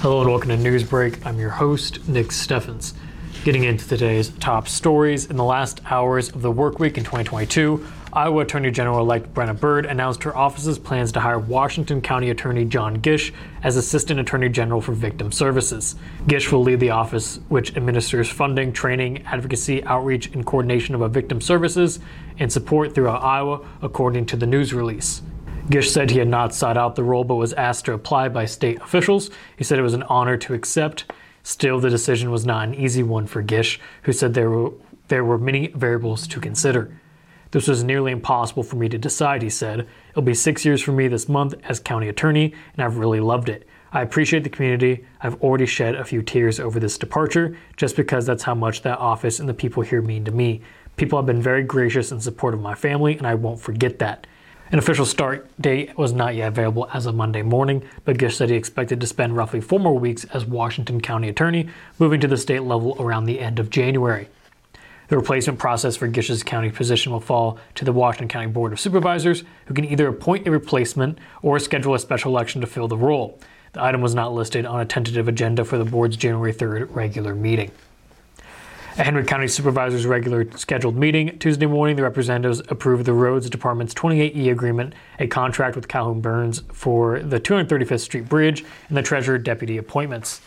Hello and welcome to Newsbreak. I'm your host, Nick Steffens. Getting into today's top stories, in the last hours of the work week in 2022, Iowa Attorney General elect Brenna Bird announced her office's plans to hire Washington County Attorney John Gish as Assistant Attorney General for Victim Services. Gish will lead the office, which administers funding, training, advocacy, outreach, and coordination of victim services and support throughout Iowa, according to the news release. Gish said he had not sought out the role but was asked to apply by state officials. He said it was an honor to accept. Still, the decision was not an easy one for Gish, who said there were, there were many variables to consider. This was nearly impossible for me to decide, he said. It'll be six years for me this month as county attorney, and I've really loved it. I appreciate the community. I've already shed a few tears over this departure, just because that's how much that office and the people here mean to me. People have been very gracious and supportive of my family, and I won't forget that. An official start date was not yet available as of Monday morning, but Gish said he expected to spend roughly four more weeks as Washington County Attorney, moving to the state level around the end of January. The replacement process for Gish's county position will fall to the Washington County Board of Supervisors, who can either appoint a replacement or schedule a special election to fill the role. The item was not listed on a tentative agenda for the board's January 3rd regular meeting. At Henry County Supervisor's regular scheduled meeting Tuesday morning, the representatives approved the Roads Department's 28E agreement, a contract with Calhoun Burns for the 235th Street Bridge, and the Treasurer Deputy appointments.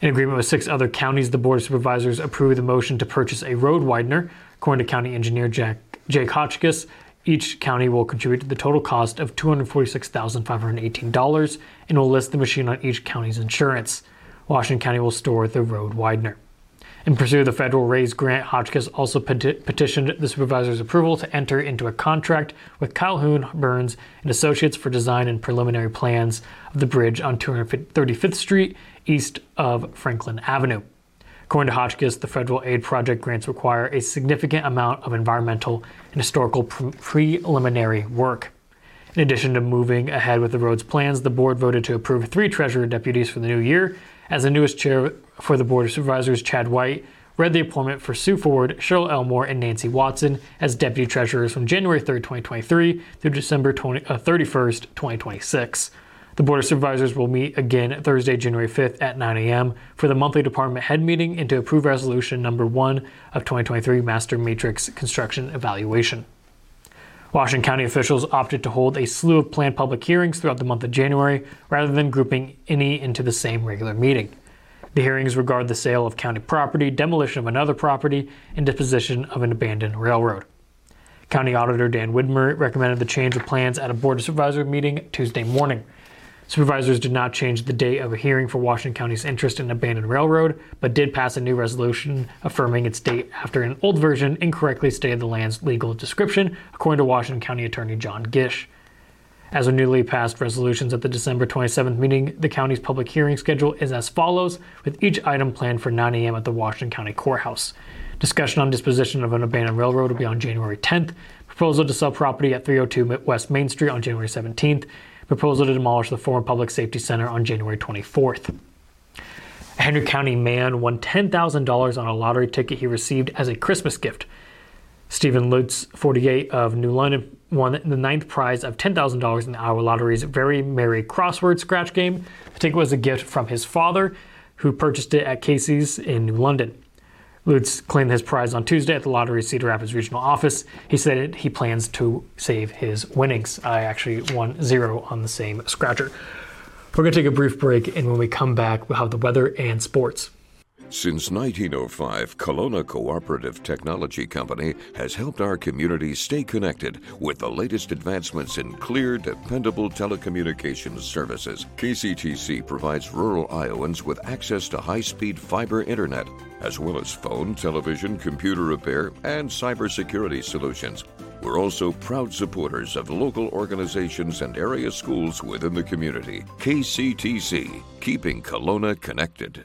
In agreement with six other counties, the Board of Supervisors approved the motion to purchase a road widener. According to County Engineer Jack, Jake Hotchkiss, each county will contribute to the total cost of $246,518 and will list the machine on each county's insurance. Washington County will store the road widener. In pursuit of the federal raised grant, Hotchkiss also peti- petitioned the supervisor's approval to enter into a contract with Calhoun Burns and Associates for design and preliminary plans of the bridge on 235th Street east of Franklin Avenue. According to Hotchkiss, the federal aid project grants require a significant amount of environmental and historical pre- preliminary work. In addition to moving ahead with the road's plans, the board voted to approve three treasurer deputies for the new year as the newest chair for the Board of Supervisors, Chad White, read the appointment for Sue Ford, Cheryl Elmore, and Nancy Watson as deputy treasurers from January 3, 2023 through December 20, uh, 31st, 2026. The Board of Supervisors will meet again Thursday, January 5th at 9 a.m. for the monthly department head meeting and to approve resolution number 1 of 2023 Master Matrix Construction Evaluation. Washington County officials opted to hold a slew of planned public hearings throughout the month of January rather than grouping any into the same regular meeting. The hearings regard the sale of county property, demolition of another property, and disposition of an abandoned railroad. County Auditor Dan Widmer recommended the change of plans at a Board of Supervisors meeting Tuesday morning. Supervisors did not change the date of a hearing for Washington County's interest in abandoned railroad, but did pass a new resolution affirming its date after an old version incorrectly stated the land's legal description, according to Washington County Attorney John Gish. As with newly passed resolutions at the December 27th meeting, the county's public hearing schedule is as follows, with each item planned for 9 a.m. at the Washington County Courthouse. Discussion on disposition of an abandoned railroad will be on January 10th. Proposal to sell property at 302 West Main Street on January 17th proposal to demolish the former Public Safety Center on January 24th. A Henry County man won $10,000 on a lottery ticket he received as a Christmas gift. Stephen Lutz, 48 of New London, won the ninth prize of $10,000 in Iowa Lottery's Very Merry Crossword Scratch game. The ticket was a gift from his father, who purchased it at Casey's in New London. Lutz claimed his prize on Tuesday at the lottery's Cedar Rapids regional office. He said he plans to save his winnings. I actually won zero on the same scratcher. We're going to take a brief break, and when we come back, we'll have the weather and sports. Since 1905, Kalona Cooperative Technology Company has helped our community stay connected with the latest advancements in clear, dependable telecommunications services. KCTC provides rural Iowans with access to high speed fiber internet, as well as phone, television, computer repair, and cybersecurity solutions. We're also proud supporters of local organizations and area schools within the community. KCTC, keeping Kalona connected.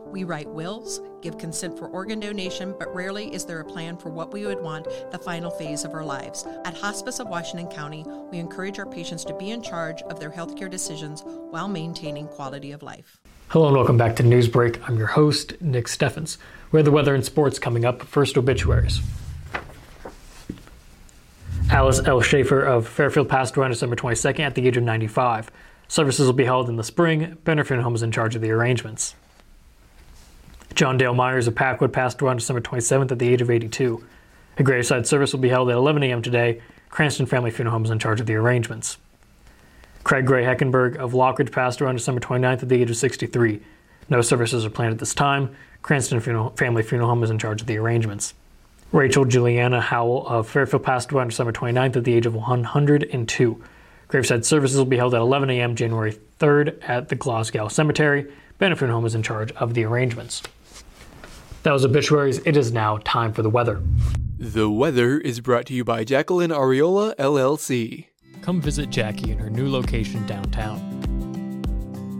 We write wills, give consent for organ donation, but rarely is there a plan for what we would want the final phase of our lives. At Hospice of Washington County, we encourage our patients to be in charge of their healthcare decisions while maintaining quality of life. Hello and welcome back to Newsbreak. I'm your host, Nick Steffens. We have the weather and sports coming up. First, obituaries. Alice L. Schaefer of Fairfield passed away on December 22nd at the age of 95. Services will be held in the spring. Benner Home is in charge of the arrangements. John Dale Myers of Packwood passed away on December 27th at the age of 82. A graveside service will be held at 11 a.m. today. Cranston Family Funeral Home is in charge of the arrangements. Craig Gray Heckenberg of Lockridge passed away on December 29th at the age of 63. No services are planned at this time. Cranston Funeral, Family Funeral Home is in charge of the arrangements. Rachel Juliana Howell of Fairfield passed away on December 29th at the age of 102. Graveside services will be held at 11 a.m. January 3rd at the Glasgow Cemetery. Funeral Home is in charge of the arrangements. That was obituaries. It is now time for the weather. The weather is brought to you by Jacqueline Ariola LLC. Come visit Jackie in her new location downtown.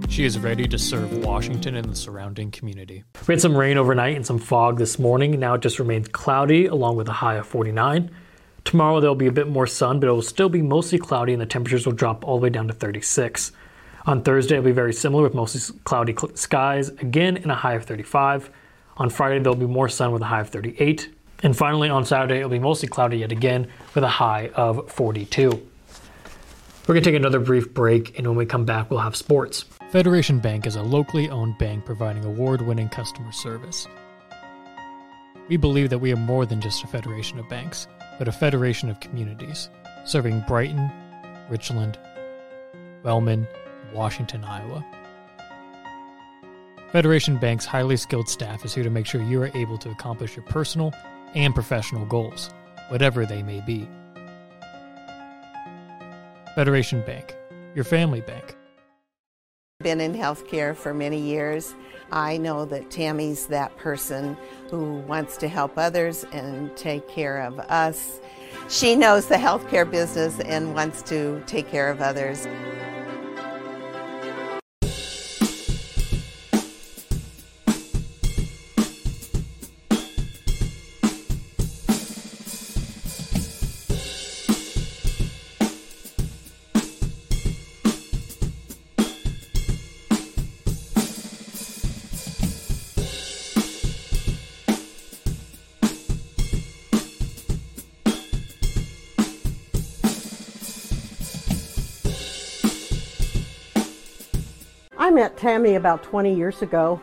She is ready to serve Washington and the surrounding community. We had some rain overnight and some fog this morning. Now it just remains cloudy, along with a high of 49. Tomorrow there'll be a bit more sun, but it will still be mostly cloudy and the temperatures will drop all the way down to 36. On Thursday, it'll be very similar with mostly cloudy skies, again in a high of 35. On Friday, there'll be more sun with a high of 38. And finally, on Saturday, it'll be mostly cloudy yet again with a high of 42. We're going to take another brief break, and when we come back, we'll have sports. Federation Bank is a locally owned bank providing award winning customer service. We believe that we are more than just a federation of banks, but a federation of communities, serving Brighton, Richland, Wellman, Washington, Iowa. Federation Bank's highly skilled staff is here to make sure you are able to accomplish your personal and professional goals, whatever they may be. Federation Bank, your family bank. Been in healthcare for many years. I know that Tammy's that person who wants to help others and take care of us. She knows the healthcare business and wants to take care of others. I met Tammy about 20 years ago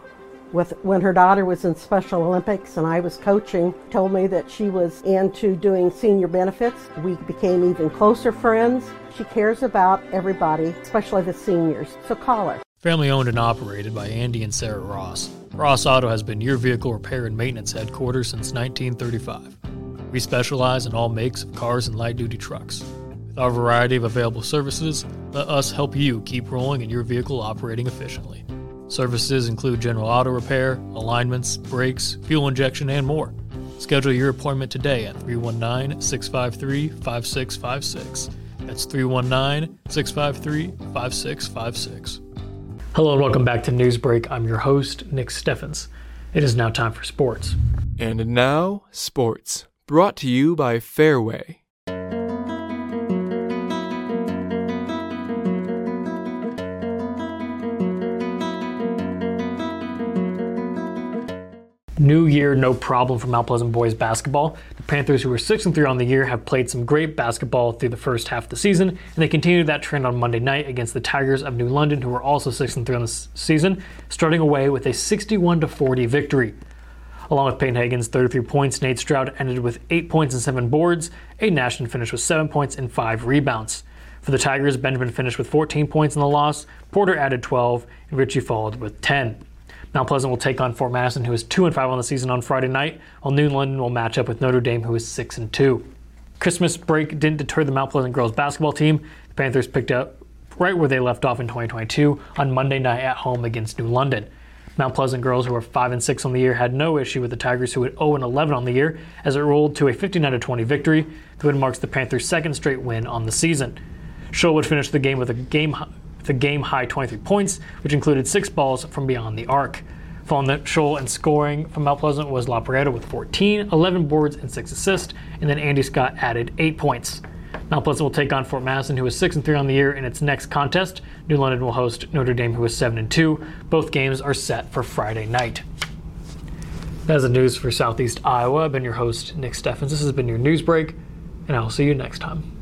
with when her daughter was in Special Olympics and I was coaching told me that she was into doing senior benefits. We became even closer friends. She cares about everybody, especially the seniors. So call her. Family owned and operated by Andy and Sarah Ross. Ross Auto has been your vehicle repair and maintenance headquarters since 1935. We specialize in all makes of cars and light duty trucks. With our variety of available services, let us help you keep rolling and your vehicle operating efficiently. Services include general auto repair, alignments, brakes, fuel injection, and more. Schedule your appointment today at 319 653 5656. That's 319 653 5656. Hello and welcome back to Newsbreak. I'm your host, Nick Steffens. It is now time for sports. And now, sports. Brought to you by Fairway. New year, no problem for Mount Pleasant boys basketball. The Panthers, who are 6 and 3 on the year, have played some great basketball through the first half of the season, and they continued that trend on Monday night against the Tigers of New London, who were also 6 and 3 on the season, starting away with a 61 40 victory. Along with Payne Hagen's 33 points, Nate Stroud ended with 8 points and 7 boards. Aiden Ashton finished with 7 points and 5 rebounds. For the Tigers, Benjamin finished with 14 points in the loss, Porter added 12, and Richie followed with 10. Mount Pleasant will take on Fort Madison, who is 2 and 5 on the season on Friday night, while New London will match up with Notre Dame, who is 6 and 2. Christmas break didn't deter the Mount Pleasant girls basketball team. The Panthers picked up right where they left off in 2022 on Monday night at home against New London. Mount Pleasant girls, who were 5 and 6 on the year, had no issue with the Tigers, who were 0 and 11 on the year, as it rolled to a 59 20 victory. The win marks the Panthers' second straight win on the season. Scholl would finish the game with a game with a game high 23 points, which included six balls from beyond the arc. Following the Scholl and scoring from Mount Pleasant was La with 14, 11 boards, and 6 assists, and then Andy Scott added 8 points. Mount Pleasant will take on Fort Madison, who is 6 and 3 on the year in its next contest. New London will host Notre Dame, who is 7 and 2. Both games are set for Friday night. That's the news for Southeast Iowa. I've been your host, Nick Steffens. This has been your news break, and I will see you next time.